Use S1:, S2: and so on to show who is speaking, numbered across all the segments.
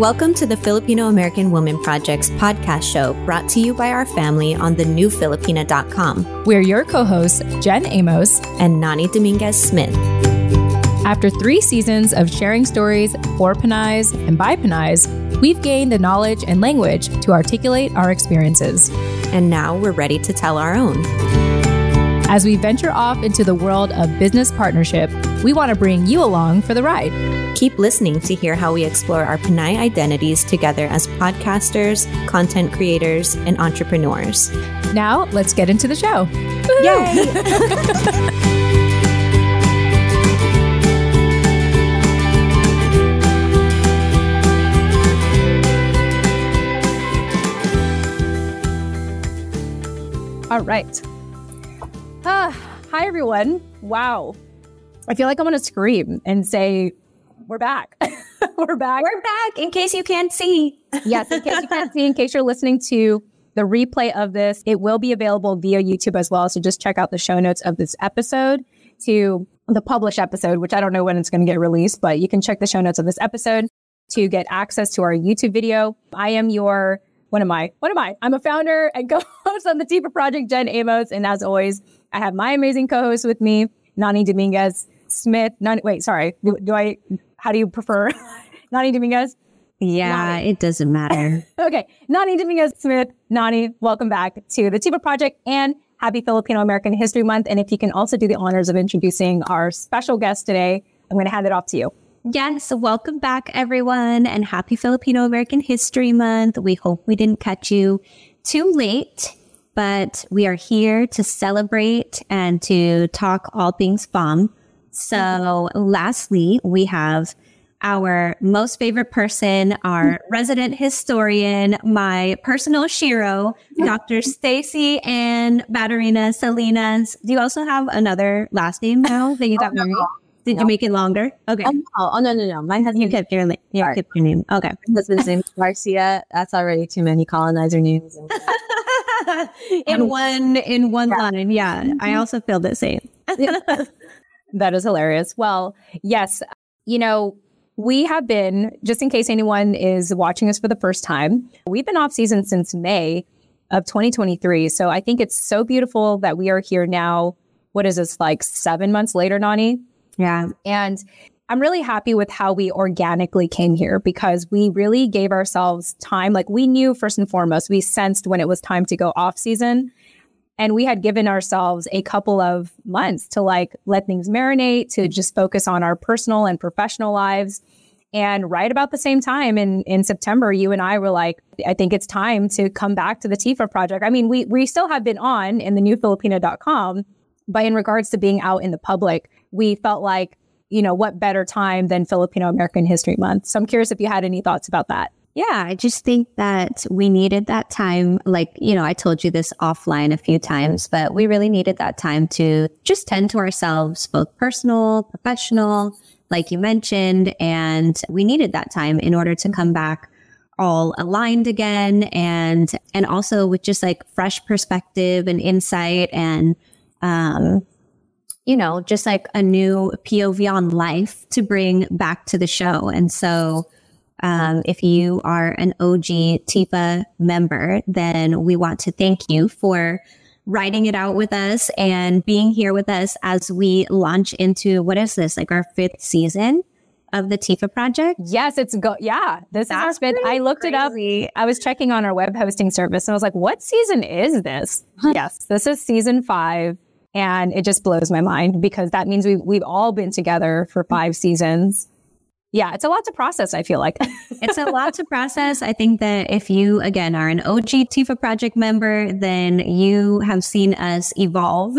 S1: Welcome to the Filipino American Women Project's podcast show brought to you by our family on the newfilipina.com.
S2: We're your co hosts, Jen Amos
S1: and Nani Dominguez Smith.
S2: After three seasons of sharing stories for Pinays and by Pinays, we've gained the knowledge and language to articulate our experiences.
S1: And now we're ready to tell our own.
S2: As we venture off into the world of business partnership, we want to bring you along for the ride.
S1: Keep listening to hear how we explore our Pinay identities together as podcasters, content creators, and entrepreneurs.
S2: Now, let's get into the show.
S1: Yay!
S2: All right. Uh, hi, everyone. Wow. I feel like I'm going to scream and say, We're back. We're back.
S1: We're back in case you can't see.
S2: yes, in case you can't see, in case you're listening to the replay of this, it will be available via YouTube as well. So just check out the show notes of this episode to the published episode, which I don't know when it's going to get released, but you can check the show notes of this episode to get access to our YouTube video. I am your what am I? What am I? I'm a founder and co-host on the Tifa Project, Jen Amos. And as always, I have my amazing co-host with me, Nani Dominguez Smith. Nani, wait, sorry. Do, do I, how do you prefer? Nani Dominguez?
S1: Yeah, Nani. it doesn't matter.
S2: okay. Nani Dominguez Smith. Nani, welcome back to the Tifa Project and happy Filipino American History Month. And if you can also do the honors of introducing our special guest today, I'm going to hand it off to you.
S1: Yes, welcome back, everyone, and happy Filipino American History Month. We hope we didn't catch you too late, but we are here to celebrate and to talk all things FAHM. So, lastly, we have our most favorite person, our resident historian, my personal shero, Dr. Stacey Anne Baterina Salinas. Do you also have another last name now that you got oh, married? Did no. you make it longer? Okay.
S3: Oh, oh, no, no, no. Mine has
S1: you kept your you kept your name. Okay.
S3: My husband's name Garcia. That's already too many colonizer names.
S1: in one in one yeah. line. Yeah. Mm-hmm. I also feel the same.
S2: that is hilarious. Well, yes. You know, we have been, just in case anyone is watching us for the first time, we've been off season since May of 2023. So I think it's so beautiful that we are here now. What is this, like seven months later, Nani?
S1: Yeah.
S2: And I'm really happy with how we organically came here because we really gave ourselves time. Like we knew first and foremost, we sensed when it was time to go off season. And we had given ourselves a couple of months to like let things marinate, to just focus on our personal and professional lives. And right about the same time in, in September, you and I were like, I think it's time to come back to the TIFA project. I mean, we, we still have been on in the newfilipina.com, but in regards to being out in the public, we felt like, you know, what better time than Filipino American History Month? So I'm curious if you had any thoughts about that.
S1: Yeah, I just think that we needed that time. Like, you know, I told you this offline a few times, but we really needed that time to just tend to ourselves, both personal, professional, like you mentioned. And we needed that time in order to come back all aligned again and, and also with just like fresh perspective and insight and, um, you know, just like a new POV on life to bring back to the show. And so, um, if you are an OG TIFA member, then we want to thank you for writing it out with us and being here with us as we launch into what is this, like our fifth season of the TIFA project?
S2: Yes, it's go. Yeah, this That's our fifth. I looked crazy. it up. I was checking on our web hosting service and I was like, what season is this? yes, this is season five. And it just blows my mind because that means we've, we've all been together for mm-hmm. five seasons. Yeah, it's a lot to process, I feel like.
S1: it's a lot to process. I think that if you, again, are an OG TIFA project member, then you have seen us evolve.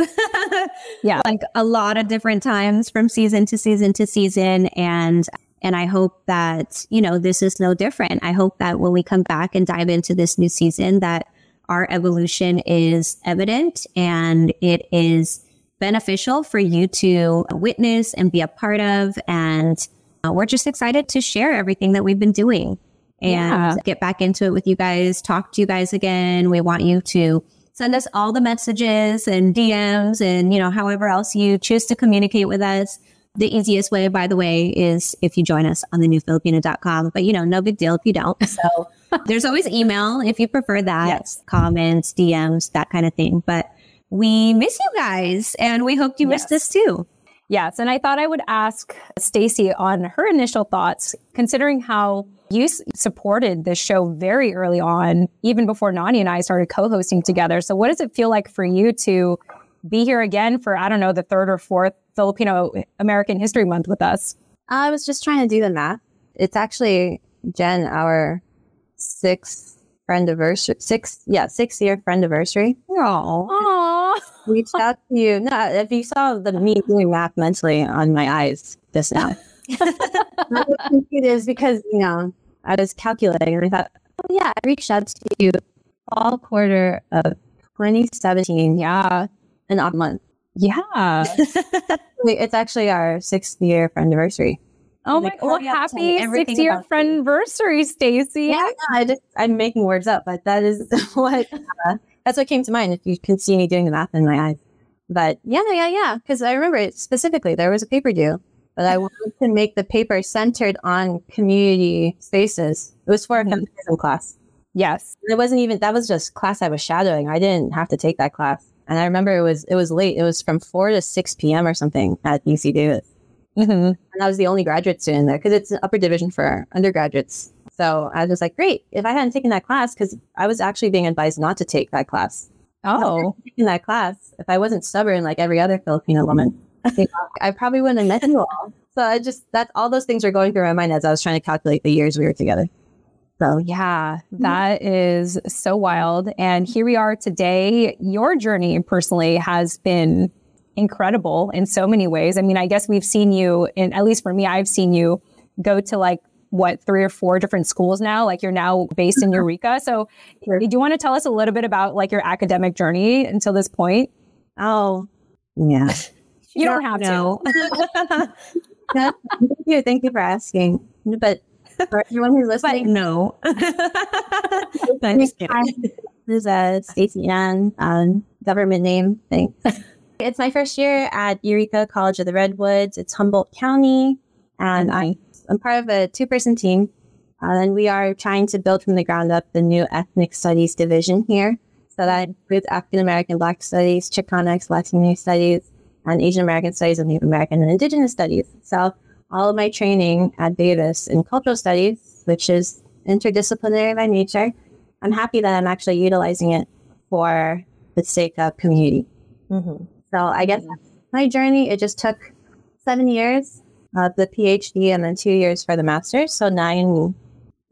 S2: yeah.
S1: Like a lot of different times from season to season to season. And and I hope that, you know, this is no different. I hope that when we come back and dive into this new season, that our evolution is evident and it is beneficial for you to witness and be a part of. And uh, we're just excited to share everything that we've been doing and yeah. get back into it with you guys, talk to you guys again. We want you to send us all the messages and DMs and, you know, however else you choose to communicate with us. The easiest way, by the way, is if you join us on the newfilipina.com. But you know, no big deal if you don't. So there's always email if you prefer that,
S2: Yes.
S1: comments, DMs, that kind of thing. But we miss you guys and we hope you missed us too.
S2: Yes, and I thought I would ask Stacey on her initial thoughts, considering how you supported this show very early on, even before Nani and I started co-hosting together. So, what does it feel like for you to be here again for I don't know the third or fourth Filipino American History Month with us?
S3: I was just trying to do the math. It's actually Jen, our sixth friend anniversary, six, yeah, six year friend anniversary.
S1: Oh,
S2: Aww.
S3: Reached out to you. No, if you saw the me doing math mentally on my eyes just now, it is because you know I was calculating and I thought, oh yeah, I reached out to you all quarter of 2017,
S2: Yeah,
S3: an odd month.
S2: Yeah.
S3: It's actually our sixth year friend anniversary.
S2: Oh my!
S1: god!
S2: Well,
S1: hurry up, tell me
S2: happy
S1: everything
S2: six-year
S1: about
S2: friend anniversary, Stacey.
S3: Yeah, I just I'm making words up, but that is what uh, that's what came to mind. If you can see me doing the math in my eyes, but yeah, yeah, yeah. Because I remember it specifically. There was a paper due, but I wanted to make the paper centered on community spaces. It was for a feminism class.
S2: Yes.
S3: It wasn't even that was just class I was shadowing. I didn't have to take that class, and I remember it was it was late. It was from four to six p.m. or something at UC Davis.
S2: Mm-hmm.
S3: And I was the only graduate student there because it's an upper division for undergraduates. So I was just like, great. If I hadn't taken that class, because I was actually being advised not to take that class.
S2: Oh.
S3: In that class, if I wasn't stubborn like every other Filipino woman, I probably wouldn't have met you all. So I just, that all those things were going through my mind as I was trying to calculate the years we were together. So
S2: Yeah, mm-hmm. that is so wild. And here we are today. Your journey personally has been incredible in so many ways. I mean, I guess we've seen you in, at least for me, I've seen you go to like, what, three or four different schools now? Like you're now based in mm-hmm. Eureka. So
S3: Sure.
S2: do you want to tell us a little bit about like your academic journey until this point?
S3: Oh, yeah.
S2: You don't have
S1: no.
S3: thank you. Thank you for asking. But for everyone who's
S1: but
S3: listening,
S1: no. I'm just kidding.
S3: This is uh, Stacey Anne, um, government name thing. it's my first year at Eureka College of the Redwoods. It's Humboldt County, and I, I'm part of a two person team. Uh, and we are trying to build from the ground up the new ethnic studies division here. So that includes African American Black Studies, Chicanx, Latino Studies, and Asian American Studies and Native American and Indigenous Studies. So all of my training at Davis in cultural studies, which is interdisciplinary by nature, I'm happy that I'm actually utilizing it for the sake of community.
S2: Mm-hmm.
S3: So I guess my journey, it just took seven years of the PhD and then two years for the master's. So nine,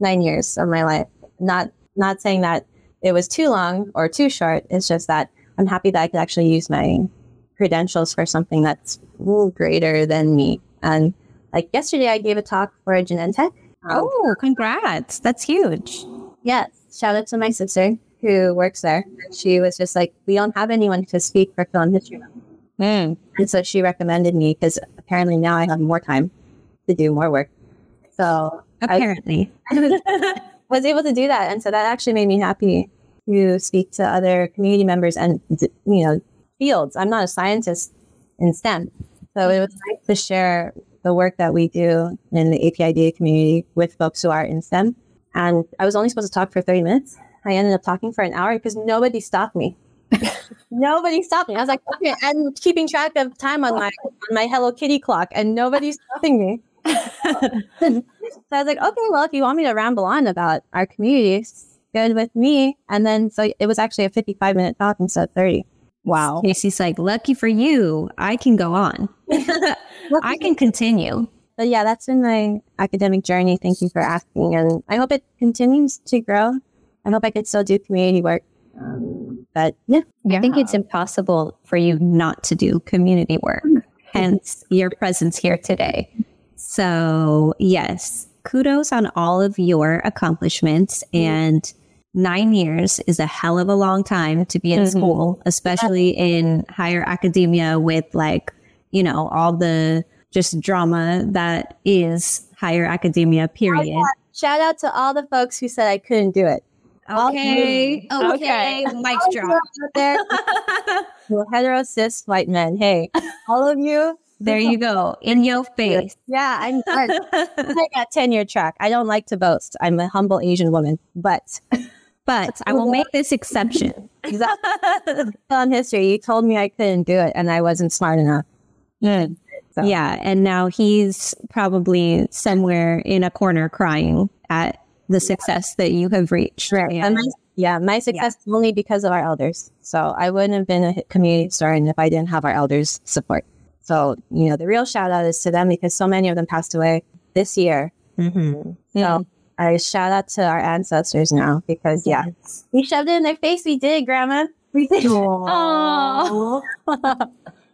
S3: nine years of my life. Not, not saying that it was too long or too short. It's just that I'm happy that I could actually use my credentials for something that's greater than me. And like yesterday, I gave a talk for Genentech. Um,
S1: Oh, congrats. That's huge.
S3: Yes. Shout out to my sister who works there. She was just like, we don't have anyone to speak for Phil-Am history.
S2: Mm.
S3: And so she recommended me because apparently now I have more time to do more work. So
S1: apparently, I
S3: was able to do that. And so that actually made me happy to speak to other community members and, you know, fields. I'm not a scientist in STEM. So it was nice to share the work that we do in the APIDA community with folks who are in STEM. And I was only supposed to talk for 30 minutes. I ended up talking for an hour because nobody stopped me. nobody stopped me. I was like, okay, I'm keeping track of time on my on my Hello Kitty clock, and nobody's stopping me. so I was like, okay, well, if you want me to ramble on about our communities, good with me. And then so it was actually a 55 minute talk instead of 30.
S2: Wow.
S1: Casey's like, lucky for you, I can go on. I can continue.
S3: But yeah, that's been my academic journey. Thank you for asking. And I hope it continues to grow. I hope I can still do community work. Um, but yeah,
S1: I think it's impossible for you not to do community work, hence your presence here today. So, yes, kudos on all of your accomplishments. And nine years is a hell of a long time to be in
S2: Mhm.
S1: school, especially in higher academia with like, you know, all the just drama that is higher academia, period.
S3: shout out to all the folks who said I couldn't do it.
S1: Okay.
S2: Okay.
S1: Okay. Mic drop.
S3: There, hetero cis white men. Hey, all of you
S1: There you go. In your face.
S3: Yeah, I'm I got tenure track. I don't like to boast. I'm a humble Asian woman, but
S1: but I will make this exception.
S3: exactly. on history, you told me I couldn't do it, and I wasn't smart enough.
S1: Mm. So. Yeah, and now he's probably somewhere in a corner crying at the success that you have reached.
S3: Right. And my, yeah, my success yeah. only because of our elders. So I wouldn't have been a community historian if I didn't have our elders' support. So, you know, the real shout out is to them because so many of them passed away this year. Mm-hmm. So I shout out to our ancestors now because, yeah, we shoved it in their face. We did, Grandma. We did.
S1: Oh,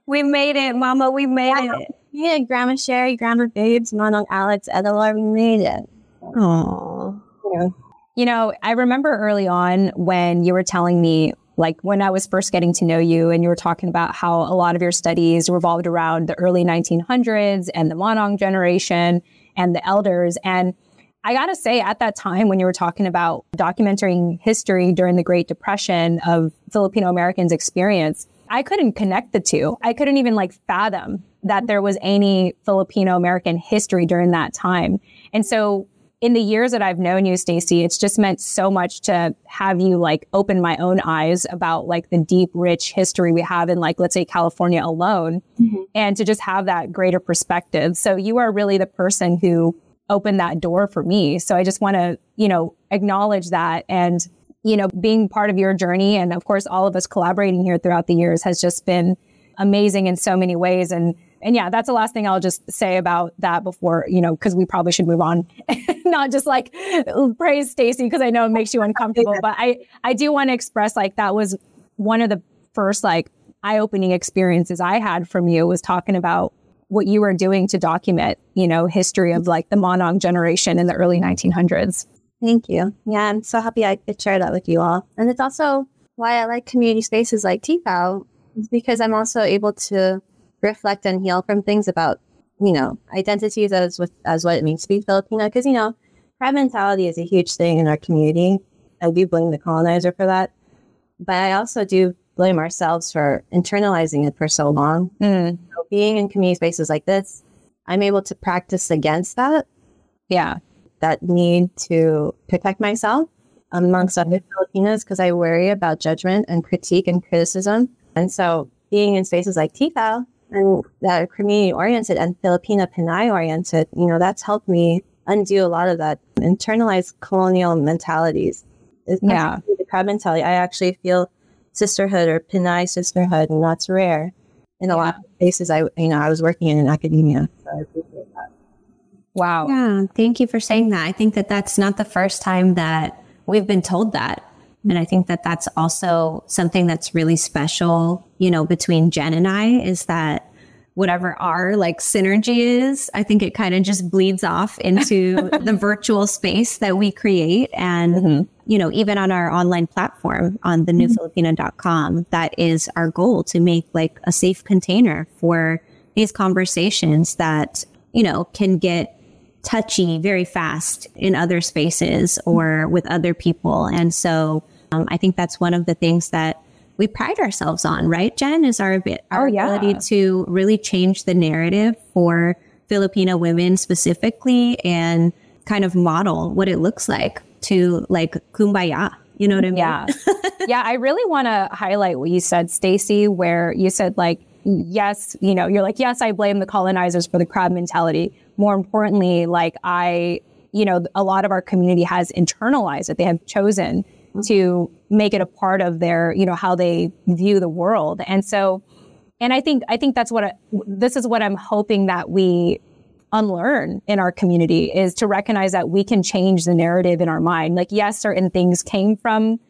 S1: we made it, Mama. We made it.
S3: Yeah, Grandma Sherry, Grandma Babes, Manong Alex, Edelor, we made it.
S1: Oh.
S2: Yeah. You know, I remember early on when you were telling me, like when I was first getting to know you, and you were talking about how a lot of your studies revolved around the early 1900s and the Manong generation and the elders. And I gotta say, at that time, when you were talking about documenting history during the Great Depression of Filipino Americans' experience, I couldn't connect the two. I couldn't even like fathom that there was any Filipino American history during that time. And so in the years that I've known you, Stacey, it's just meant so much to have you like open my own eyes about like the deep, rich history we have in like, let's say California alone mm-hmm. and to just have that greater perspective. So you are really the person who opened that door for me. So I just want to, you know, acknowledge that and, you know, being part of your journey. And of course, all of us collaborating here throughout the years has just been amazing in so many ways. And and yeah, that's the last thing I'll just say about that before, you know, because we probably should move on, not just like praise Stacey because I know it makes you uncomfortable. But I, I do want to express like that was one of the first like eye opening experiences I had from you was talking about what you were doing to document, you know, history of like the Manong generation in the early 1900s.
S3: Thank you. Yeah, I'm so happy I could share that with you all. And it's also why I like community spaces like TFAW, because I'm also able to reflect and heal from things about, you know, identities as with as what it means to be Filipino. Because you know, crab mentality is a huge thing in our community. I do blame the colonizer for that, but I also do blame ourselves for internalizing it for so long. Mm. So being in community spaces like this, I'm able to practice against that.
S2: Yeah,
S3: that need to protect myself amongst other Filipinos because I worry about judgment and critique and criticism. And so being in spaces like TFAW and that are community oriented and Filipina Pinay oriented, you know, that's helped me undo a lot of that internalized colonial mentalities.
S2: yeah.
S3: The crab mentality. I actually feel sisterhood or Pinay sisterhood, and that's rare in a yeah. lot of places. I, you know, I was working in, in academia, so I appreciate that.
S2: Wow.
S1: Yeah. Thank you for saying that. I think that that's not the first time that we've been told that. And I think that that's also something that's really special, you know, between Jen and I is that whatever our like synergy is, I think it kind of just bleeds off into the virtual space that we create. And, mm-hmm. you know, even on our online platform on the newfilipina.com, that is our goal to make like a safe container for these conversations that, you know, can get touchy very fast in other spaces or with other people. And so um, I think that's one of the things that we pride ourselves on, right, Jen? Is our, our oh, yeah. ability to really change the narrative for Filipino women specifically and kind of model what it looks like to like kumbaya. You know what I mean?
S2: Yeah. yeah. I really want to highlight what you said, Stacey, where you said like, yes, you know, you're like, yes, I blame the colonizers for the crab mentality. More importantly, like I, you know, a lot of our community has internalized it. They have chosen to make it a part of their, you know, how they view the world. And so, and I think, I think that's what, I, this is what I'm hoping that we unlearn in our community is to recognize that we can change the narrative in our mind. Like, yes, certain things came from,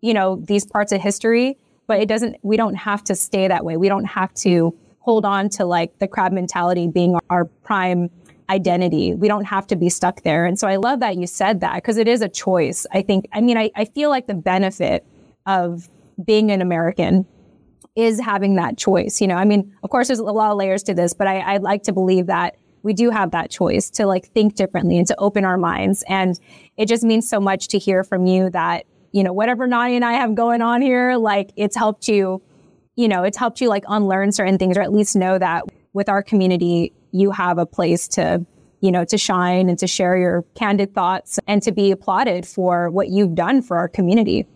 S2: you know, these parts of history, but it doesn't, we don't have to stay that way. We don't have to hold on to like the crab mentality being our prime identity. We don't have to be stuck there. And so I love that you said that because it is a choice. I think, I mean, I, I feel like the benefit of being an American is having that choice. You know, I mean, of course, there's a lot of layers to this, but I, I'd like to believe that we do have that choice to like think differently and to open our minds. And it just means so much to hear from you that, you know, whatever Nani and I have going on here, like it's helped you, you know, it's helped you like unlearn certain things or at least know that with our community, you have a place to, you know, to shine and to share your candid thoughts and to be applauded for what you've done for our community.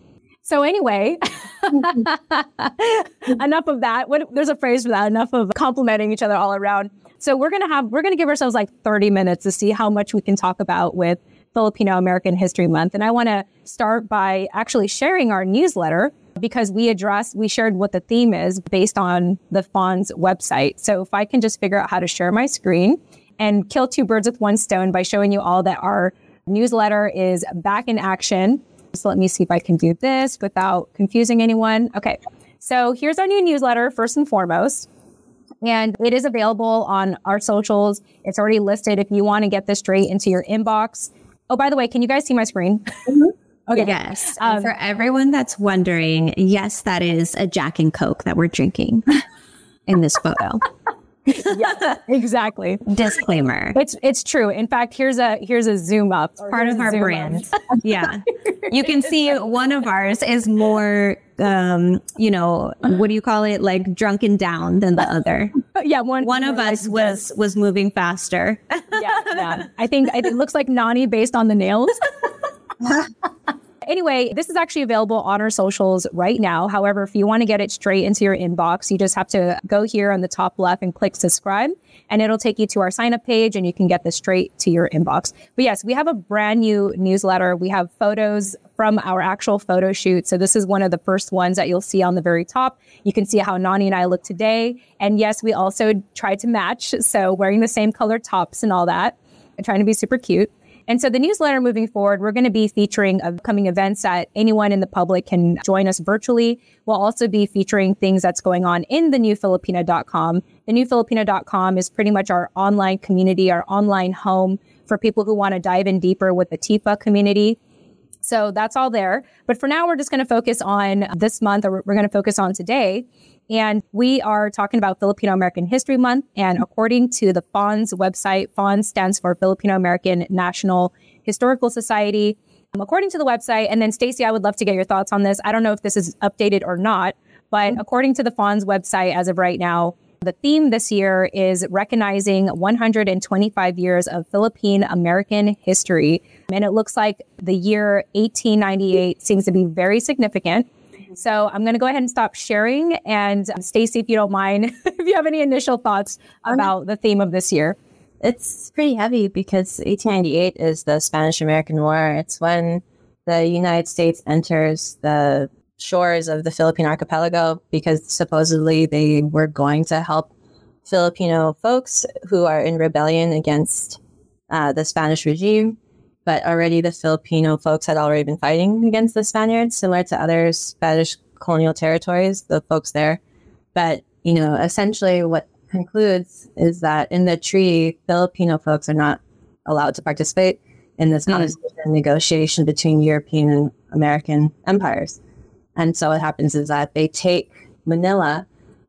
S2: So anyway, enough of that. What, there's a phrase for that. Enough of complimenting each other all around. So we're gonna have we're gonna give ourselves like 30 minutes to see how much we can talk about with Filipino American History Month. And I want to start by actually sharing our newsletter because we addressed, we shared what the theme is based on the FANHS website. So if I can just figure out how to share my screen and kill two birds with one stone by showing you all that our newsletter is back in action. So let me see if I can do this without confusing anyone. Okay. So here's our new newsletter, first and foremost. And it is available on our socials. It's already listed if you want to get this straight into your inbox. Oh, by the way, can you guys see my screen?
S1: Mm-hmm. Okay. Yes. Um, for everyone that's wondering, yes, that is a Jack and Coke that we're drinking in this photo.
S2: yeah, exactly.
S1: Disclaimer.
S2: It's it's true. In fact, here's a here's a zoom up.
S1: Part of our brand. yeah. You can see one of ours is more um, you know, what do you call it? Like drunken down than the other.
S2: yeah, one
S1: one of us like was was moving faster.
S2: yeah, yeah. I think it looks like Nani based on the nails. Anyway, this is actually available on our socials right now. However, if you want to get it straight into your inbox, you just have to go here on the top left and click subscribe, and it'll take you to our sign up page and you can get this straight to your inbox. But yes, we have a brand new newsletter. We have photos from our actual photo shoot. So this is one of the first ones that you'll see on the very top. You can see how Nani and I look today. And yes, we also tried to match. So wearing the same color tops and all that trying to be super cute. And so the newsletter moving forward, we're going to be featuring upcoming events that anyone in the public can join us virtually. We'll also be featuring things that's going on in the newfilipina.com. The newfilipina.com is pretty much our online community, our online home for people who want to dive in deeper with the TIFA community. So that's all there. But for now, we're just going to focus on this month, or we're going to focus on today. And we are talking about Filipino American History Month. And according to the FANHS website, FANHS stands for Filipino American National Historical Society. Um, according to the website, and then Stacey, I would love to get your thoughts on this. I don't know if this is updated or not, but mm-hmm. according to the FANHS website, as of right now, the theme this year is recognizing 125 years of Philippine American history. And it looks like the year 1898 seems to be very significant. So I'm going to go ahead and stop sharing. And um, Stacey, if you don't mind, if you have any initial thoughts about the theme of this year.
S3: It's pretty heavy because 1898 is the Spanish American War. It's when the United States enters the shores of the Philippine archipelago because supposedly they were going to help Filipino folks who are in rebellion against uh, the Spanish regime but already the Filipino folks had already been fighting against the Spaniards, similar to other Spanish colonial territories, the folks there. But, you know, essentially what concludes is that in the treaty, Filipino folks are not allowed to participate in this mm. negotiation between European and American empires. And so what happens is that they take Manila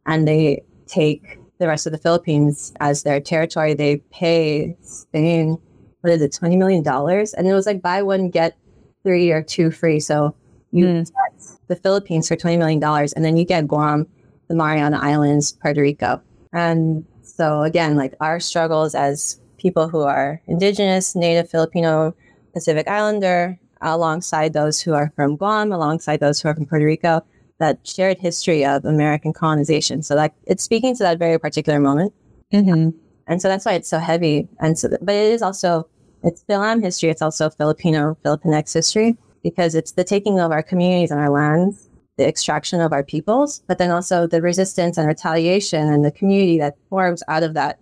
S3: and they take the rest of the Philippines as their territory. They pay Spain what is it, $20 million? And it was like buy one, get three or two free. So you mm. get the Philippines for $20 million and then you get Guam, the Mariana Islands, Puerto Rico. And so again, like our struggles as people who are indigenous, native Filipino, Pacific Islander, alongside those who are from Guam, alongside those who are from Puerto Rico, that shared history of American colonization. So like it's speaking to that very particular moment. Mm-hmm. And so that's why it's so heavy. And so, but it is also it's Philam history. It's also Filipino, Filipinx history because it's the taking of our communities and our lands, the extraction of our peoples, but then also the resistance and retaliation and the community that forms out of that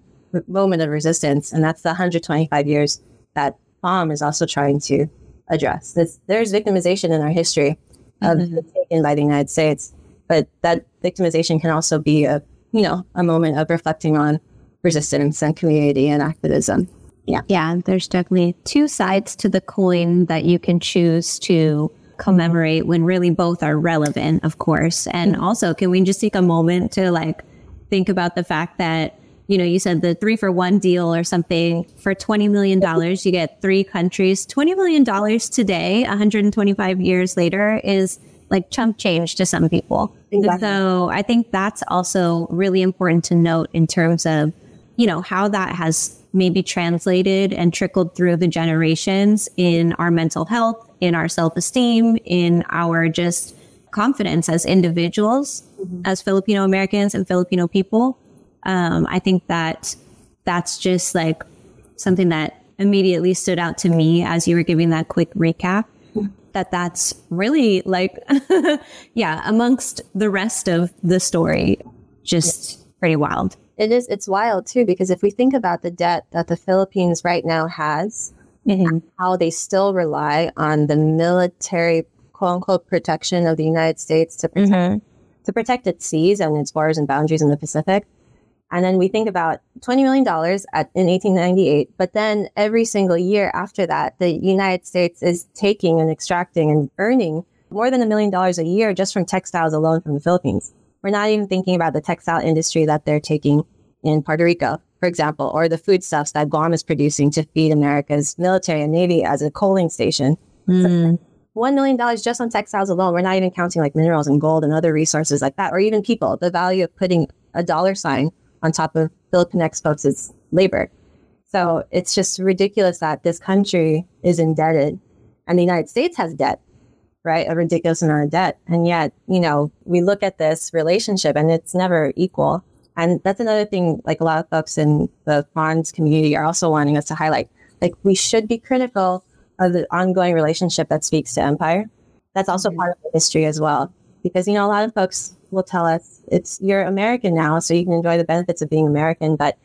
S3: moment of resistance. And that's the 125 years that FAHM is also trying to address. There's, there's victimization in our history of mm-hmm. taken by the United States, but that victimization can also be a, you know, a moment of reflecting on resistance and community and activism.
S1: Yeah. Yeah. There's definitely two sides to the coin that you can choose to commemorate when really both are relevant, of course. And mm-hmm. also, can we just take a moment to like think about the fact that, you know, you said the three for one deal or something for $20 million, you get three countries. $20 million today, 125 years later, is like chump change to some people.
S3: Exactly.
S1: So I think that's also really important to note in terms of, you know, how that has maybe translated and trickled through the generations in our mental health, in our self esteem, in our just confidence as individuals, as Filipino Americans and Filipino people. Um, I think that that's just like something that immediately stood out to me as you were giving that quick recap. That that's really like, yeah, amongst the rest of the story, just pretty wild.
S3: It is. It's wild too because if we think about the debt that the Philippines right now has, mm-hmm. how they still rely on the military quote unquote protection of the United States to protect mm-hmm. to protect its seas and its borders and boundaries in the Pacific. And then we think about $20 million at, in 1898. But then every single year after that, the United States is taking and extracting and earning more than a million dollars a year just from textiles alone from the Philippines. We're not even thinking about the textile industry that they're taking in Puerto Rico, for example, or the foodstuffs that Guam is producing to feed America's military and navy as a coaling station. Mm. One million dollars just on textiles alone. We're not even counting like minerals and gold and other resources like that, or even people. The value of putting a dollar sign on top of Filipinx folks' labor. So it's just ridiculous that this country is indebted and the United States has debt, right? A ridiculous amount of debt. And yet, you know, we look at this relationship and it's never equal. And that's another thing, like a lot of folks in the FANHS community are also wanting us to highlight. Like we should be critical of the ongoing relationship that speaks to empire. That's also mm-hmm. part of the history as well. Because, you know, a lot of folks will tell us it's you're American now, so you can enjoy the benefits of being American. But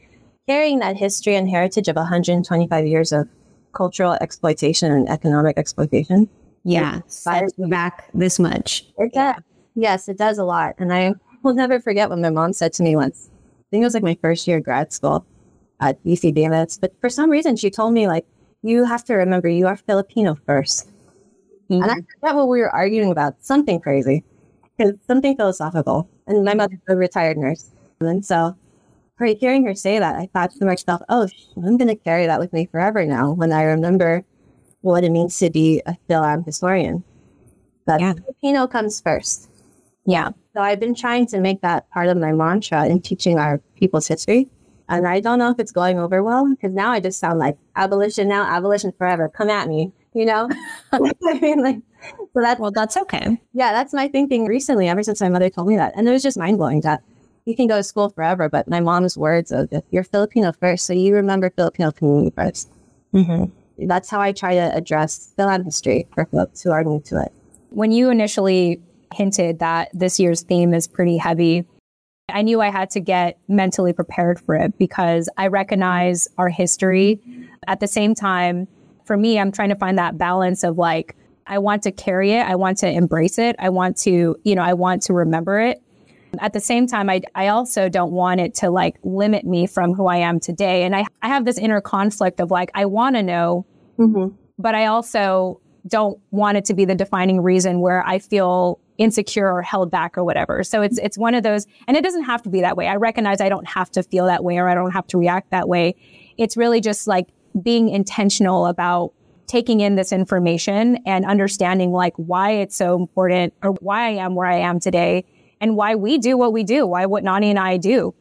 S3: carrying that history and heritage of 125 years of cultural exploitation and economic exploitation.
S1: Yeah. Sets you back this much.
S3: It does. Yes, it does a lot. And I will never forget what my mom said to me once. I think it was like my first year of grad school at UC Davis. But for some reason, she told me, like, you have to remember you are Filipino 1st And I mm-hmm. forgot what we were arguing about, something crazy, because something philosophical. And my mother's a retired nurse. And so hearing her say that, I thought to myself, oh, I'm going to carry that with me forever now when I remember what it means to be a Phil-Am historian. But
S1: Yeah.
S3: Filipino comes first.
S2: Yeah.
S3: So I've been trying to make that part of my mantra in teaching our people's history. And I don't know if it's going over well because now I just sound like abolition now, abolition forever. Come at me, you know? I mean, like, so that's,
S1: Well, that's okay.
S3: yeah, that's my thinking recently, ever since my mother told me that. And it was just mind blowing that you can go to school forever, but my mom's words of you're Filipino first, so you remember Filipino community 1st That's how I try to address Phil-Am history for folks who are new to it.
S2: When you initially hinted that this year's theme is pretty heavy, I knew I had to get mentally prepared for it because I recognize our history. At the same time, for me, I'm trying to find that balance of like, I want to carry it, I want to embrace it, I want to, you know, I want to remember it. At the same time, I, I also don't want it to like limit me from who I am today. And I, I have this inner conflict of like, I want to know, mm-hmm. but I also don't want it to be the defining reason where I feel insecure or held back or whatever. So it's it's one of those and it doesn't have to be that way. I recognize I don't have to feel that way or I don't have to react that way. It's really just like being intentional about taking in this information and understanding like why it's so important or why I am where I am today and why we do what we do, why what Nani and I do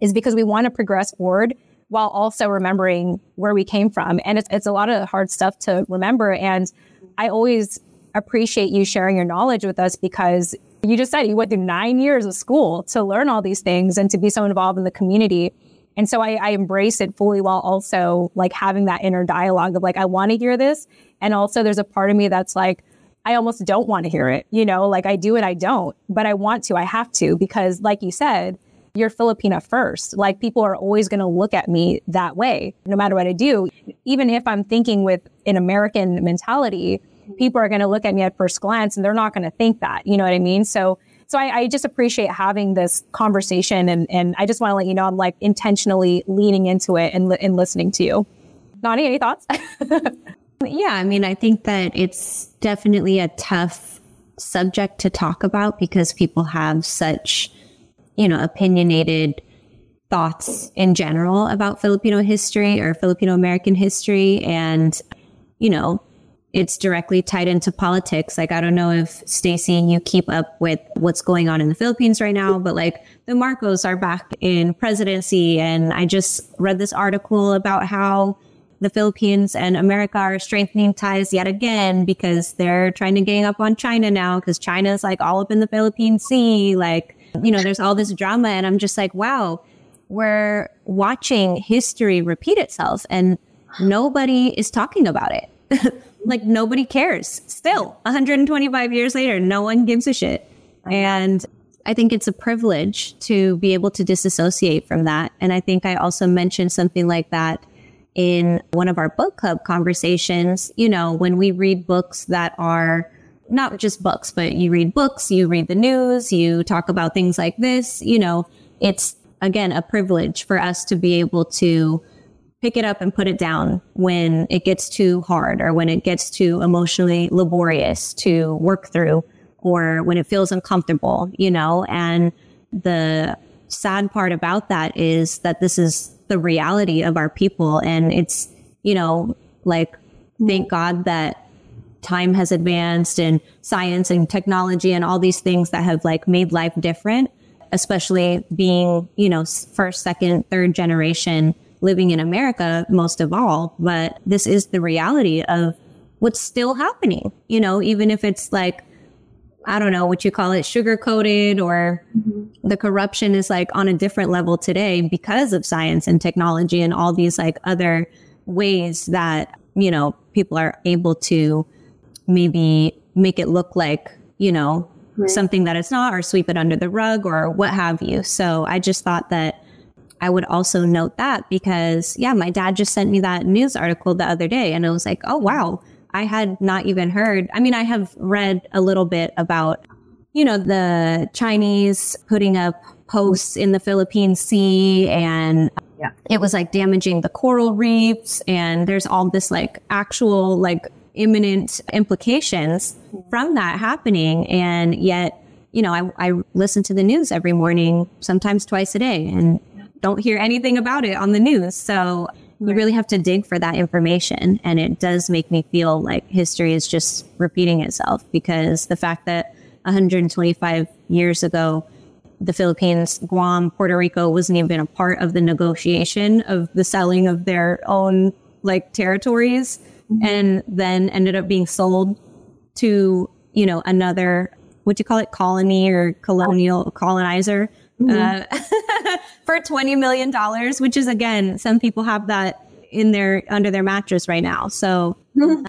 S2: is because we want to progress forward while also remembering where we came from. And it's, it's a lot of hard stuff to remember. And I always appreciate you sharing your knowledge with us because you just said you went through nine years of school to learn all these things and to be so involved in the community. And so I, I embrace it fully while also like having that inner dialogue of like, I want to hear this. And also there's a part of me that's like, I almost don't want to hear it. You know, like I do and I don't, but I want to, I have to, because like you said, you're Filipina first. Like people are always going to look at me that way, no matter what I do. Even if I'm thinking with an American mentality, people are going to look at me at first glance and they're not going to think that. You know what I mean? So, so I, I just appreciate having this conversation and, and I just want to let you know I'm like intentionally leaning into it and, and listening to you. Nani, any thoughts?
S1: Yeah, I mean, I think that it's definitely a tough subject to talk about because people have such, you know, opinionated thoughts in general about Filipino history or Filipino American history. And, you know, it's directly tied into politics. Like, I don't know if Stacey, you keep up with what's going on in the Philippines right now, but like the Marcos are back in presidency. And I just read this article about how the Philippines and America are strengthening ties yet again because they're trying to gang up on China now because China's like all up in the Philippine Sea. Like, you know, there's all this drama. And I'm just like, wow, we're watching history repeat itself and nobody is talking about it. like nobody cares. Still, 125 years later, no one gives a shit. And I think it's a privilege to be able to disassociate from that. And I think I also mentioned something like that in one of our book club conversations. You know, when we read books that are not just books, but you read books, you read the news, you talk about things like this, you know, it's again a privilege for us to be able to pick it up and put it down when it gets too hard or when it gets too emotionally laborious to work through or when it feels uncomfortable, you know? And the sad part about that is that this is the reality of our people. And it's, you know, like, thank mm-hmm. God that time has advanced and science and technology and all these things that have like made life different, especially being, you know, first, second, third generation living in America most of all, but this is the reality of what's still happening, you know, even if it's like, I don't know what you call it, sugar coated or mm-hmm. the corruption is like on a different level today because of science and technology and all these like other ways that, you know, people are able to maybe make it look like, you know, right. something that it's not or sweep it under the rug or what have you. So I just thought that I would also note that because, yeah, my dad just sent me that news article the other day and I was like, oh, wow, I had not even heard. I mean, I have read a little bit about, you know, the Chinese putting up posts in the Philippine Sea and yeah. it was like damaging the coral reefs. And there's all this like actual, like imminent implications from that happening. And yet, you know, I, I listen to the news every morning, sometimes twice a day. And don't hear anything about it on the news. So you really have to dig for that information. And it does make me feel like history is just repeating itself because the fact that 125 years ago, the Philippines, Guam, Puerto Rico wasn't even a part of the negotiation of the selling of their own like territories mm-hmm. and then ended up being sold to, you know, another, what do you call it? Colony or colonial colonizer mm-hmm. uh, for $20 million, which is again, some people have that in their, under their mattress right now. So mm-hmm.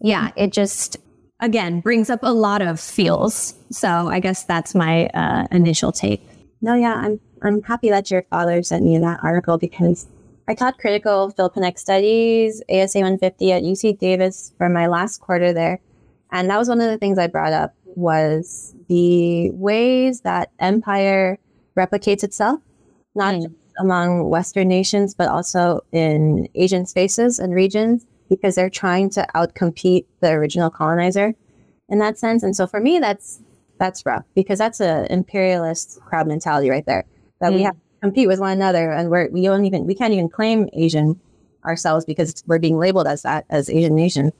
S1: yeah, it just, again, brings up a lot of feels. So I guess that's my uh, initial take.
S3: No, yeah, I'm, I'm happy that your father sent me that article because I taught critical Philippine studies, ASA 150 at UC Davis for my last quarter there. And that was one of the things I brought up was the ways that empire replicates itself, not mm. among Western nations, but also in Asian spaces and regions, because they're trying to outcompete the original colonizer in that sense. And so for me, that's that's rough because that's an imperialist crowd mentality right there. That mm. we have to compete with one another, and we're we don't even we can't even claim Asian ourselves because we're being labeled as that as Asian nation.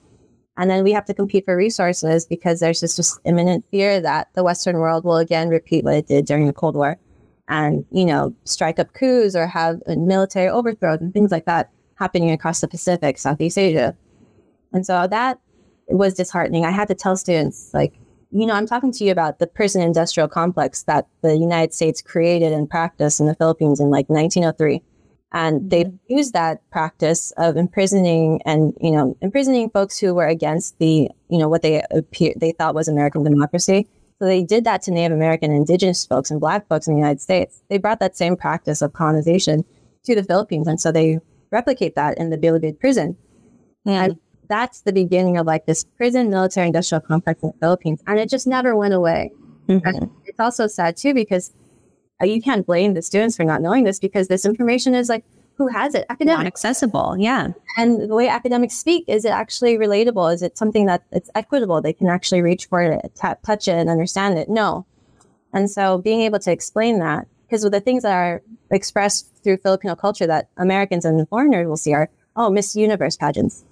S3: And then we have to compete for resources because there's this just imminent fear that the Western world will again repeat what it did during the Cold War and, you know, strike up coups or have military overthrows and things like that happening across the Pacific, Southeast Asia. And so that was disheartening. I had to tell students, like, you know, I'm talking to you about the prison industrial complex that the United States created and practiced in the Philippines in like 1903. And they used that practice of imprisoning and, you know, imprisoning folks who were against the, you know, what they appear, they thought was American democracy so they did that to Native American indigenous folks and black folks in the United States. They brought that same practice of colonization to the Philippines. And so they replicate that in the Bilibid prison. And that's the beginning of like this prison military industrial complex in the Philippines. And it just never went away. Mm-hmm. it's also sad too because uh, you can't blame the students for not knowing this because this information is like who has it?
S1: Academic. accessible. Yeah.
S3: And the way academics speak, is it actually relatable? Is it something that it's equitable? They can actually reach for it, touch it, and understand it? No. And so being able to explain that, because the things that are expressed through Filipino culture that Americans and foreigners will see are, oh, Miss Universe pageants.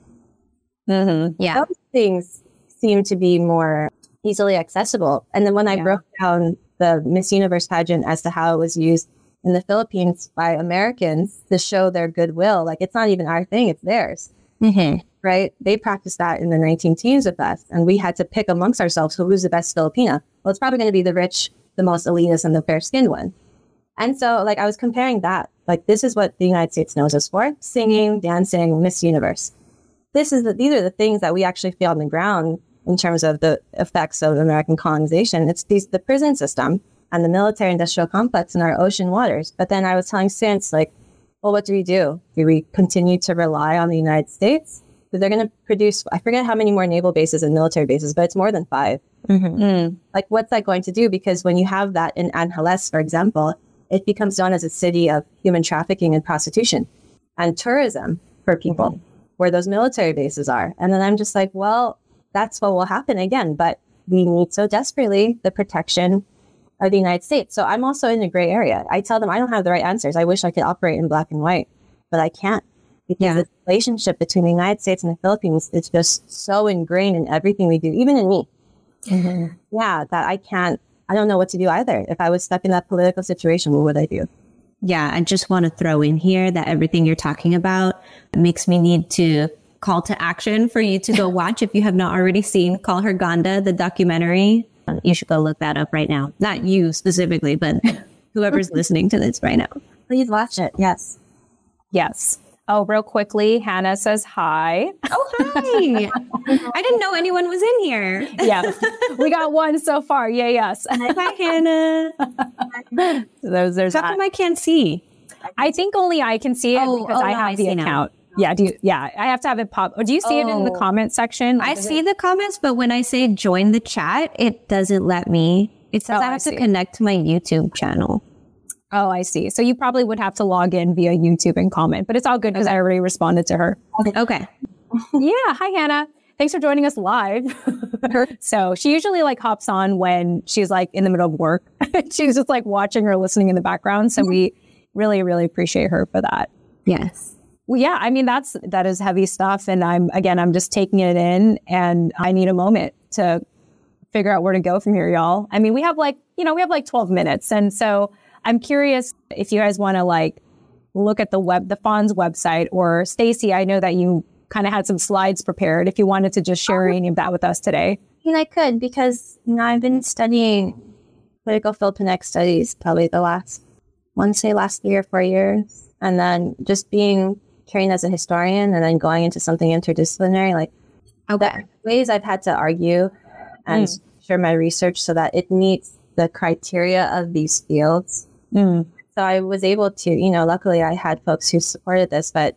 S1: Mm-hmm. Yeah.
S3: Those things seem to be more easily accessible. And then when I
S2: Yeah.
S3: broke down the Miss Universe pageant as to how it was used in the Philippines by Americans to show their goodwill, like it's not even our thing, it's theirs.
S1: Mm-hmm.
S3: right? They practiced that in the 19 teens with us, and we had to pick amongst ourselves who was the best Filipina. Well, it's probably going to be the rich, the most elitist, and the fair skinned one. And so, like, I was comparing that. Like, this is what the United States knows us for singing, dancing, Miss Universe. This is the, these are the things that we actually feel on the ground in terms of the effects of American colonization. It's these, the prison system and the military industrial complex in our ocean waters. But then I was telling students, like, well, what do we do? Do we continue to rely on the United States? Because they're going to produce, I forget how many more naval bases and military bases, but it's more than 5
S1: Mm.
S3: Like, what's that going to do? Because when you have that in Angeles, for example, it becomes known as a city of human trafficking and prostitution and tourism for people where those military bases are. And then I'm just like, well, that's what will happen again. But we need so desperately the protection of the United States. So I'm also in a gray area. I tell them I don't have the right answers. I wish I could operate in black and white, but I can't because
S1: Yeah.
S3: the relationship between the United States and the Philippines is just so ingrained in everything we do, even in me. Mm-hmm. Yeah, that I can't, I don't know what to do either. If I was stuck in that political situation, what would I do?
S1: Yeah, I just want to throw in here that everything you're talking about makes me need to call to action for you to go watch if you have not already seen Call Her Ganda, the documentary. You should go look that up right now. Not you specifically, but whoever's listening to this right now.
S3: Please watch it. Yes.
S2: Yes. Oh, real quickly, Hannah says hi.
S1: Oh, hi. I didn't know anyone was in here.
S2: yeah. we got one so far. Yeah, yes.
S1: Hi, Hannah.
S2: There's, there's
S1: How come I can't see?
S2: I think only I can see it
S1: Oh,
S2: because
S1: oh,
S2: I have the
S1: account. now.
S2: Yeah, do you, yeah, I have to have it pop. Or do you see it in the
S1: Oh.
S2: comment section?
S1: I see the comments, but when I say join the chat, it doesn't let me. It says
S2: Oh,
S1: I
S2: I
S1: have to connect to my YouTube channel.
S2: Oh, I see. So you probably would have to log in via YouTube and comment, but it's all good because I already responded to her.
S1: Okay.
S2: yeah. Hi, Hannah. Thanks for joining us live. so she usually like hops on when she's like in the middle of work. she's just like watching or listening in the background. So we really, really appreciate her for that.
S1: Yes.
S2: Well, yeah, I mean that's that is heavy stuff, and I'm again, I'm just taking it in, and I need a moment to figure out where to go from here, y'all. I mean, we have like you know we have like 12 minutes, and so I'm curious if you guys want to like look at the web, the FANHS website, or Stacey. I know that you kind of had some slides prepared. If you wanted to just share um, any of that with us today.
S3: I mean, I could because you know I've been studying political Filipinx studies probably the last, one say last three or four years, and then just being trained as a historian and then going into something interdisciplinary, like
S1: Okay.
S3: ways I've had to argue and share my research so that it meets the criteria of these fields. So I was able to, you know, luckily I had folks who supported this, but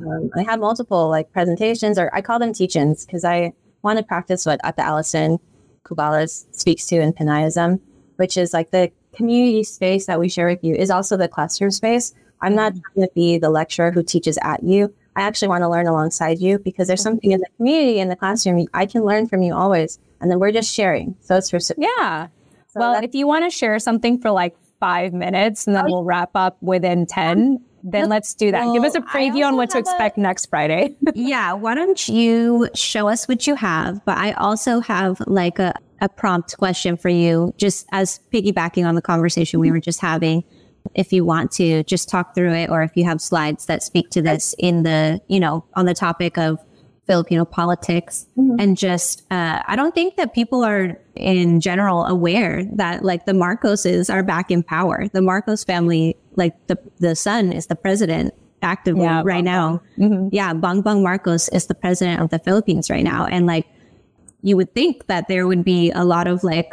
S3: um, I had multiple like presentations or I call them teach-ins because I want to practice what Ate Allison Kubala speaks to in Pinayism, which is like the community space that we share with you is also the classroom space. I'm not mm. trying to be the lecturer who teaches at you. I actually want to learn alongside you because there's something in the mm-hmm. community in the classroom I can learn from you always, and then we're just sharing. So it's for
S2: Yeah.
S3: So
S2: well, if you want to share something for like five minutes, and then we'll wrap up within 10, then let's do that. Give us a preview on what to
S1: have a-
S2: expect next Friday.
S1: yeah. Why don't you show us what you have? But I also have like a, a prompt question for you, just as piggybacking on the conversation we mm-hmm. were just having. If you want to just talk through it, or if you have slides that speak to this in the, you know, on the topic of Filipino politics and just, uh, I don't think that people are in general aware that like the Marcoses are back in power. The Marcos family, like the, the son is the president actively
S2: Yeah,
S1: right
S2: Bongbong.
S1: now. Yeah. Bongbong Marcos is the president of the Philippines right now. And like, you would think that there would be a lot of like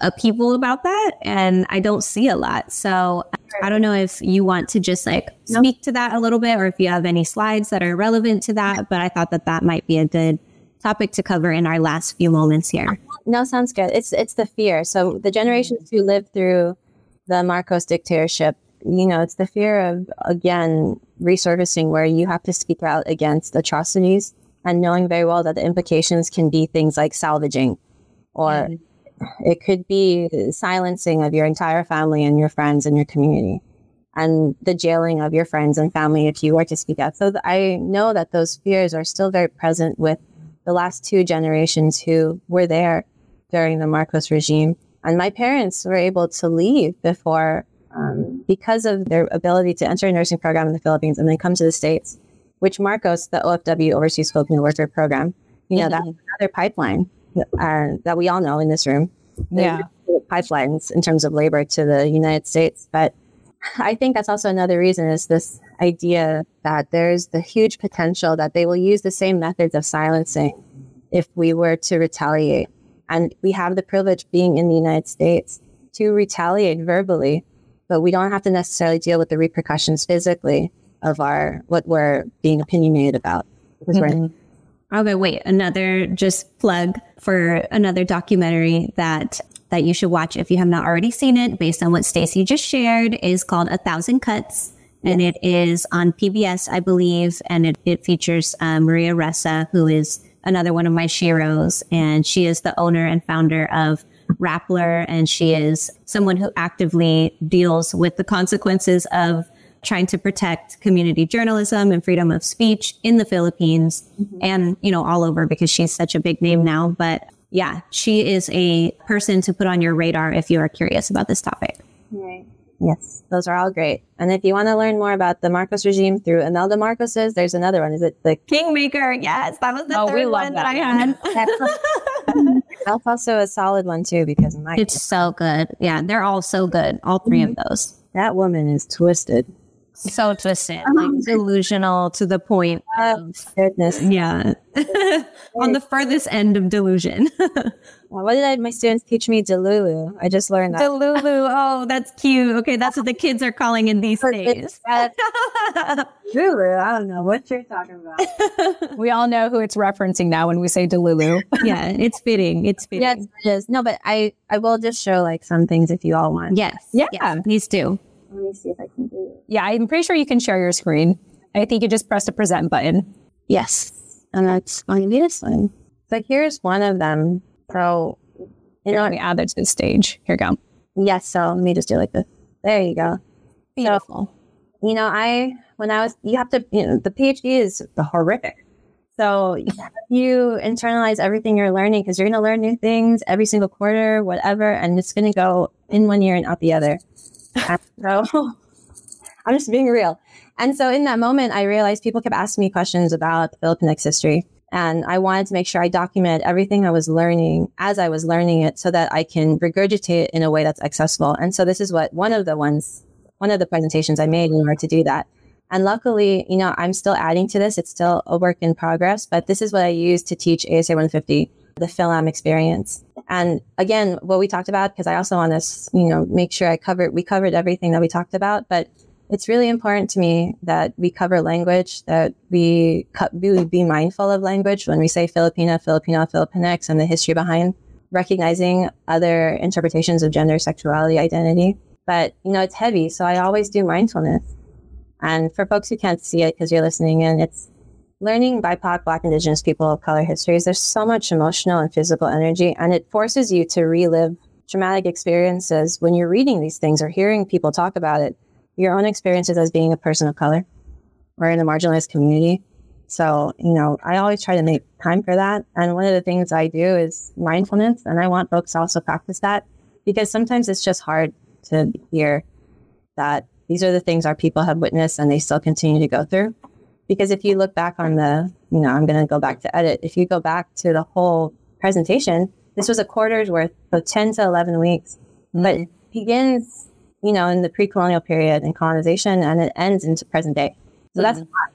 S1: upheaval about that. And I don't see a lot. So I don't know if you want to just like speak to that a little bit or if you have any slides that are relevant to that. But I thought that that might be a good topic to cover in our last few moments here.
S3: No, sounds good. It's it's the fear. So the generations who lived through the Marcos dictatorship, you know, it's the fear of again resurfacing where you have to speak out against atrocities and knowing very well that the implications can be things like salvaging or mm-hmm. It could be silencing of your entire family and your friends and your community and the jailing of your friends and family if you were to speak out. So th- I know that those fears are still very present with the last two generations who were there during the Marcos regime. And my parents were able to leave before um, because of their ability to enter a nursing program in the Philippines and then come to the States, which Marcos, the OFW Overseas Filipino Worker Program, you know,
S2: Mm-hmm.
S3: that's another pipeline uh, that we all know in this room.
S2: Yeah.
S3: Pipelines in terms of labor to the United States. But I think that's also another reason is this idea that there's the huge potential that they will use the same methods of silencing if we were to retaliate. And we have the privilege being in the United States to retaliate verbally, but we don't have to necessarily deal with the repercussions physically of our what we're being opinionated about. Because we're
S1: Okay, wait, another just plug for another documentary that that you should watch if you have not already seen it based on what Stacey just shared is called A Thousand Cuts. And it is on PBS, I believe, and it, it features uh, Maria Ressa, who is another one of my sheroes, and she is the owner and founder of Rappler, and she is someone who actively deals with the consequences of trying to protect community journalism and freedom of speech in the Philippines mm-hmm. and, you know, all over because she's such a big name now. But yeah, she is a person to put on your radar if you are curious about this topic. Right.
S3: Yes, those are all great. And if you want to learn more about the Marcos regime through Imelda Marcos's, there's another one. Is it the
S1: Kingmaker, yes, that was the
S2: Oh,
S1: third
S2: we love
S1: one that,
S2: that
S1: I
S2: one.
S1: had.
S3: That's also a solid one too, because my
S1: it's so good. Yeah, they're all so good. All 3 of mm-hmm. those.
S3: that woman is twisted.
S1: So twisted, like delusional to the point oh, of
S3: Goodness.
S1: yeah, on the furthest end of delusion.
S3: What did I, my students teach me? Delulu. I just learned that.
S1: Delulu. Oh, that's cute. Okay, that's what the kids are calling in these days.
S3: Delulu. I don't know what you're talking about.
S2: We all know who it's referencing now when we say Delulu.
S1: yeah, it's fitting. It's fitting.
S3: yes, it is. No, but I I will just show like some things if you all want.
S1: Yes.
S2: Yeah.
S1: Yes, please do.
S3: Let me see if I can.
S2: Yeah, I'm pretty sure you can share your screen. I think you just press the present button.
S3: Yes, and that's going to be this one. So here's one of them. So you know,
S2: let me add that to the stage. Here you go.
S3: yes. So let me just do like this. There you go.
S2: Beautiful.
S3: you know, I when I was you have to you know the PhD is horrific. So you internalize everything you're learning because you're going to learn new things every single quarter, whatever, and it's going to go in one year and out the other. So I'm just being real. And so in that moment, I realized people kept asking me questions about Filipinx history. And I wanted to make sure I document everything I was learning as I was learning it so that I can regurgitate it in a way that's accessible. And so this is what one of the ones, one of the presentations I made in order to do that. And luckily, you know, I'm still adding to this. It's still a work in progress, but this is what I use to teach ASA 150, the Phil-Am experience. And again, what we talked about, because I also want to, you know, make sure I covered, we covered everything that we talked about, but it's really important to me that we cover language, that we co- be, be mindful of language when we say Filipina, Filipino, Filipinx, and the history behind recognizing other interpretations of gender, sexuality, identity. But, you know, it's heavy. So I always do mindfulness. And for folks who can't see it because you're listening in, it's learning BIPOC, Black, Indigenous people of color histories. There's so much emotional and physical energy, and it forces you to relive traumatic experiences when you're reading these things or hearing people talk about it, your own experiences as being a person of color or in a marginalized community. So, you know, I always try to make time for that. And one of the things I do is mindfulness, and I want folks to also practice that because sometimes it's just hard to hear that these are the things our people have witnessed and they still continue to go through. Because if you look back on the, you know, I'm going to go back to edit. If you go back to the whole presentation, this was a quarter's worth, so 10 to 11 weeks, but mm-hmm. begins, you know, in the pre-colonial period and colonization and it ends into present day. So that's mm-hmm. a lot.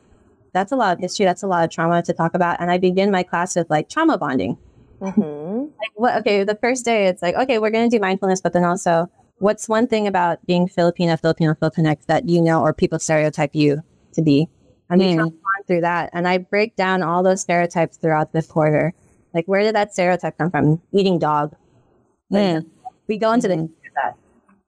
S3: That's a lot of history. That's a lot of trauma to talk about. And I begin my class with like trauma bonding. Mm-hmm. Like, what, okay, the first day it's like, okay, we're going to do mindfulness, but then also, what's one thing about being Filipina, Filipino, Filipinx that you know or people stereotype you to be? And we hmm. come on through that. And I break down all those stereotypes throughout the quarter. Like, where did that stereotype come from? Eating dog. Like, hmm. We go into the of that.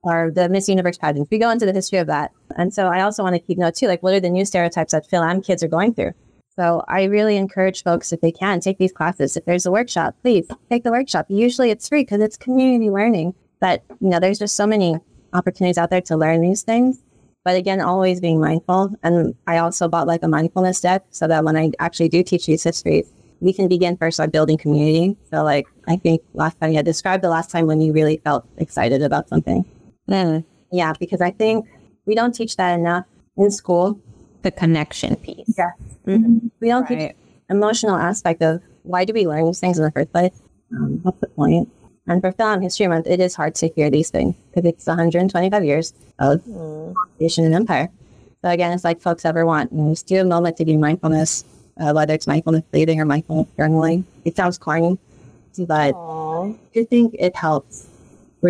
S3: Or the Miss Universe pageants. We go into the history of that. And so I also want to keep note too, like what are the new stereotypes that Phil-Am kids are going through? So I really encourage folks if they can take these classes. If there's a workshop, please take the workshop. Usually it's free because it's community learning. But you know, there's just so many opportunities out there to learn these things. But again, always being mindful. And I also bought like a mindfulness deck so that when I actually do teach these histories, we can begin first by building community. So like, I think last time, yeah, describe the last time when you really felt excited about something.
S1: The,
S3: Yeah, because I think we don't teach that enough in school.
S1: the connection piece.
S3: Yeah.
S1: Mhm.
S3: We don't teach emotional aspect of why do we learn these things in the first place? Um, what's the point? And for Phil-Am History Month, it is hard to hear these things because it's 125 years of nation and empire. So again, it's like folks ever want, you know, just do a moment to do mindfulness, uh, whether it's mindfulness breathing or mindfulness journaling. It sounds corny, but I think it helps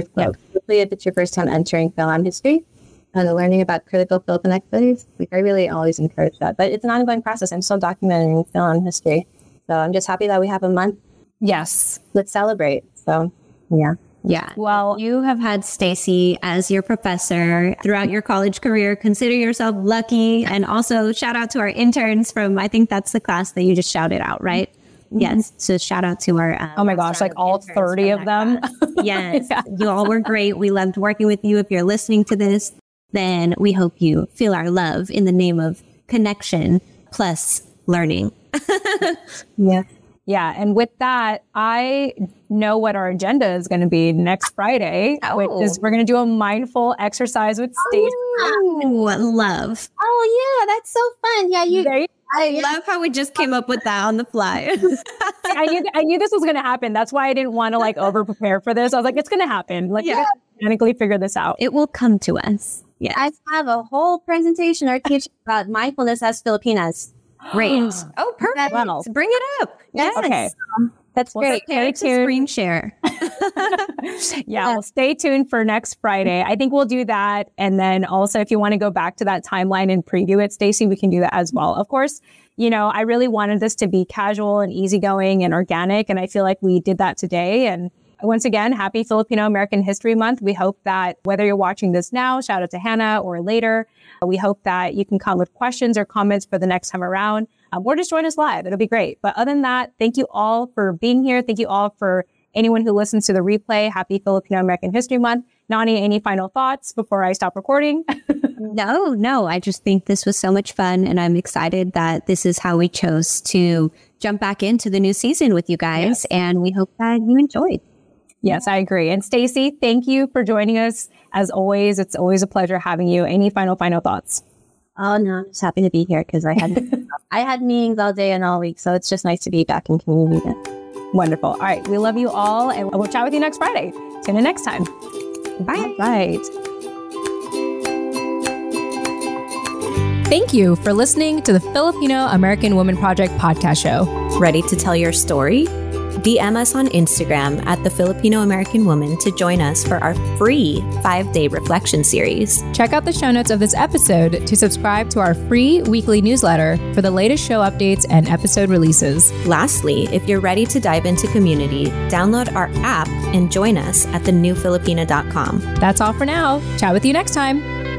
S3: folks. Especially if it's your first time entering Phil-Am history and learning about critical film inequities. Like I really always encourage that. But it's an ongoing process. I'm still documenting Phil-Am history. So I'm just happy that we have a month.
S2: Yes.
S3: Let's celebrate. So yeah.
S1: Yeah.
S2: Well,
S1: You have had Stacey as your professor throughout your college career. Consider yourself lucky. And also shout out to our interns from, I think that's the class that you just shouted out, right? Yes. So shout out to our. Um,
S2: oh my gosh, like all 30 of them.
S1: Yes. You all were great. We loved working with you. If you're listening to this, then we hope you feel our love in the name of connection plus learning.
S3: Yeah.
S2: Yeah. And with that, I know what our agenda is going to be next Friday, which is we're going to do a mindful exercise with Stacey.
S1: Oh, love.
S3: Oh yeah, that's so fun. Yeah, you.
S2: There you-
S1: I love how we just came up with that on the fly.
S2: I knew I knew this was going to happen. That's why I didn't want to like over prepare for this. I was like, it's going to happen. Like,
S1: Yeah.
S2: organically figure this out.
S1: it will come to us. Yeah.
S3: I have a whole presentation or teach about mindfulness as Filipinas.
S1: Great. oh, perfect.
S2: Wow.
S1: Bring it up. Yes.
S2: Okay.
S3: Um, That's
S2: Well,
S3: great.
S2: Stay tuned.
S1: screen share.
S2: yeah, well, stay tuned for next Friday. I think we'll do that. And then also, if you want to go back to that timeline and preview it, Stacey, we can do that as well. Of course, you know, I really wanted this to be casual and easygoing and organic. And I feel like we did that today. And once again, happy Filipino American History Month. We hope that whether you're watching this now, shout out to Hannah or later, we hope that you can come with questions or comments for the next time around. Um, or just join us live. It'll be great. But other than that, thank you all for being here. Thank you all for anyone who listens to the replay. Happy Filipino American History Month. Nani, any final thoughts before I stop recording?
S1: No, no. I just think this was so much fun. And I'm excited that this is how we chose to jump back into the new season with you guys. And we hope that you enjoyed.
S2: Yes, I agree. And Stacey, thank you for joining us. As always, it's always a pleasure having you. Any final, final thoughts?
S3: Oh no, I'm just happy to be here because I had I had meetings all day and all week, so it's just nice to be back in community. again.
S2: Wonderful. All right. We love you all and we'll chat with you next Friday. Tune in next time.
S1: Bye.
S2: Bye. Thank you for listening to the Filipino American Women Project podcast show.
S1: Ready to tell your story? DM us on Instagram at the Filipino American Woman to join us for our free five day reflection series.
S2: Check out the show notes of this episode to subscribe to our free weekly newsletter for the latest show updates and episode releases.
S1: Lastly, if you're ready to dive into community, download our app and join us at thenewfilipina.com.
S2: That's all for now. Chat with you next time.